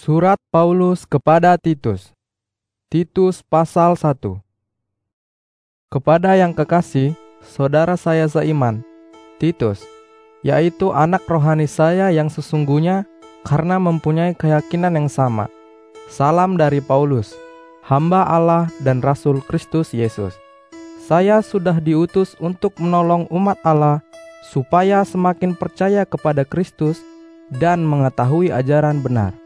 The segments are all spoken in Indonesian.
Surat Paulus kepada Titus Titus pasal 1 Kepada yang kekasih, saudara saya seiman, Titus, yaitu anak rohani saya yang sesungguhnya karena mempunyai keyakinan yang sama. Salam dari Paulus, hamba Allah dan Rasul Kristus Yesus. Saya sudah diutus untuk menolong umat Allah supaya semakin percaya kepada Kristus dan mengetahui ajaran benar.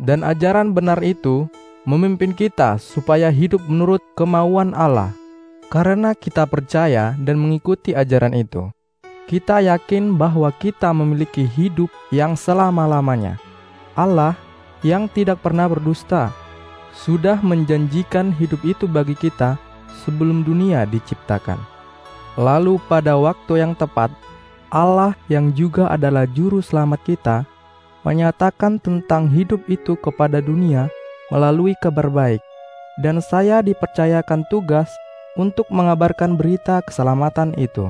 Dan ajaran benar itu memimpin kita supaya hidup menurut kemauan Allah. Karena kita percaya dan mengikuti ajaran itu, kita yakin bahwa kita memiliki hidup yang selama-lamanya. Allah yang tidak pernah berdusta sudah menjanjikan hidup itu bagi kita sebelum dunia diciptakan. Lalu pada waktu yang tepat, Allah yang juga adalah juru selamat kita menyatakan tentang hidup itu kepada dunia melalui kabar baik, dan saya dipercayakan tugas untuk mengabarkan berita keselamatan itu.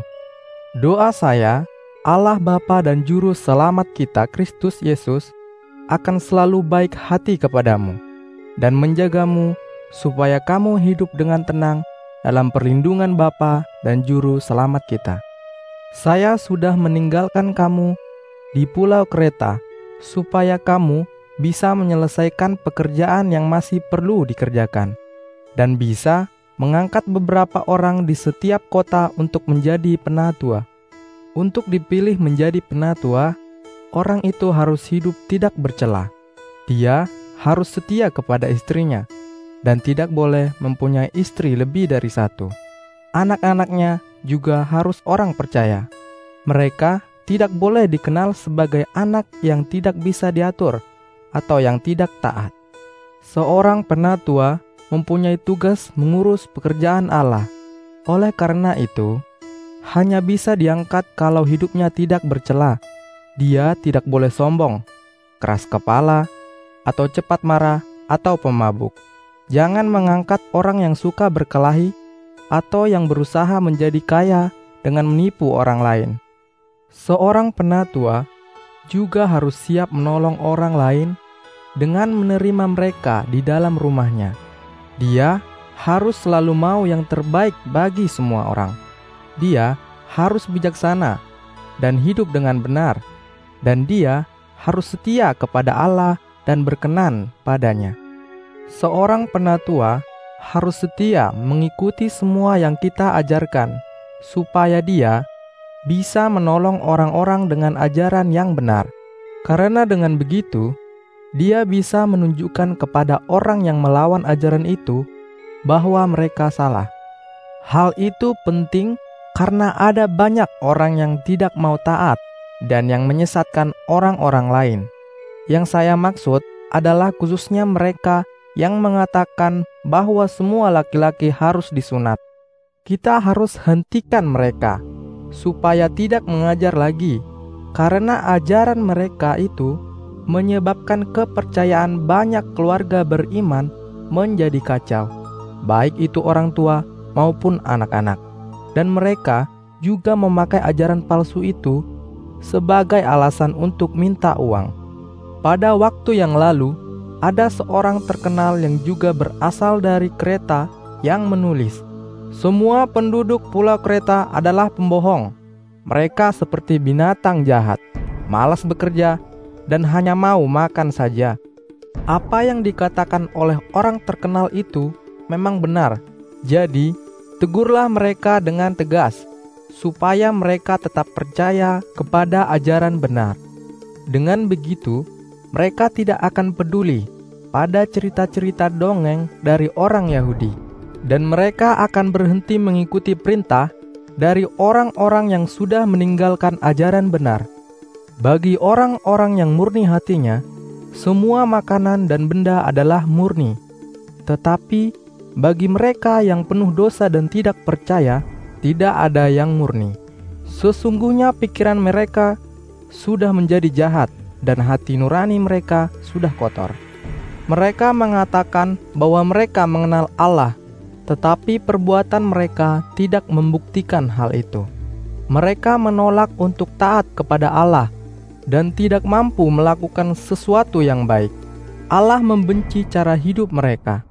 Doa saya, Allah Bapa dan Juru Selamat kita Kristus Yesus akan selalu baik hati kepadamu dan menjagamu supaya kamu hidup dengan tenang dalam perlindungan Bapa dan Juru Selamat kita. Saya sudah meninggalkan kamu di pulau Kreta supaya kamu bisa menyelesaikan pekerjaan yang masih perlu dikerjakan dan bisa mengangkat beberapa orang di setiap kota untuk menjadi penatua. Untuk dipilih menjadi penatua, orang itu harus hidup tidak bercela. Dia harus setia kepada istrinya dan tidak boleh mempunyai istri lebih dari satu. Anak-anaknya juga harus orang percaya. Mereka tidak boleh dikenal sebagai anak yang tidak bisa diatur atau yang tidak taat. Seorang penatua mempunyai tugas mengurus pekerjaan Allah. Oleh karena itu, hanya bisa diangkat kalau hidupnya tidak bercela. Dia tidak boleh sombong, keras kepala, atau cepat marah, atau pemabuk. Jangan mengangkat orang yang suka berkelahi atau yang berusaha menjadi kaya dengan menipu orang lain. Seorang penatua juga harus siap menolong orang lain dengan menerima mereka di dalam rumahnya. Dia harus selalu mau yang terbaik bagi semua orang. Dia harus bijaksana dan hidup dengan benar, dan dia harus setia kepada Allah dan berkenan padanya. Seorang penatua harus setia mengikuti semua yang kita ajarkan, supaya dia bisa menolong orang-orang dengan ajaran yang benar. Karena dengan begitu, dia bisa menunjukkan kepada orang yang melawan ajaran itu bahwa mereka salah. Hal itu penting karena ada banyak orang yang tidak mau taat dan yang menyesatkan orang-orang lain. Yang saya maksud adalah khususnya mereka yang mengatakan bahwa semua laki-laki harus disunat. Kita harus hentikan mereka supaya tidak mengajar lagi, karena ajaran mereka itu menyebabkan kepercayaan banyak keluarga beriman menjadi kacau, baik itu orang tua maupun anak-anak, dan mereka juga memakai ajaran palsu itu sebagai alasan untuk minta uang. Pada waktu yang lalu, ada seorang terkenal yang juga berasal dari kereta yang menulis, semua penduduk pulau Kreta adalah pembohong. Mereka seperti binatang jahat, malas bekerja, dan hanya mau makan saja. Apa yang dikatakan oleh orang terkenal itu memang benar. Jadi, tegurlah mereka dengan tegas, supaya mereka tetap percaya kepada ajaran benar. Dengan begitu, mereka tidak akan peduli pada cerita-cerita dongeng dari orang Yahudi dan mereka akan berhenti mengikuti perintah dari orang-orang yang sudah meninggalkan ajaran benar. Bagi orang-orang yang murni hatinya, semua makanan dan benda adalah murni. Tetapi bagi mereka yang penuh dosa dan tidak percaya, tidak ada yang murni. Sesungguhnya pikiran mereka sudah menjadi jahat dan hati nurani mereka sudah kotor. Mereka mengatakan bahwa mereka mengenal Allah, tetapi perbuatan mereka tidak membuktikan hal itu. Mereka menolak untuk taat kepada Allah dan tidak mampu melakukan sesuatu yang baik. Allah membenci cara hidup mereka.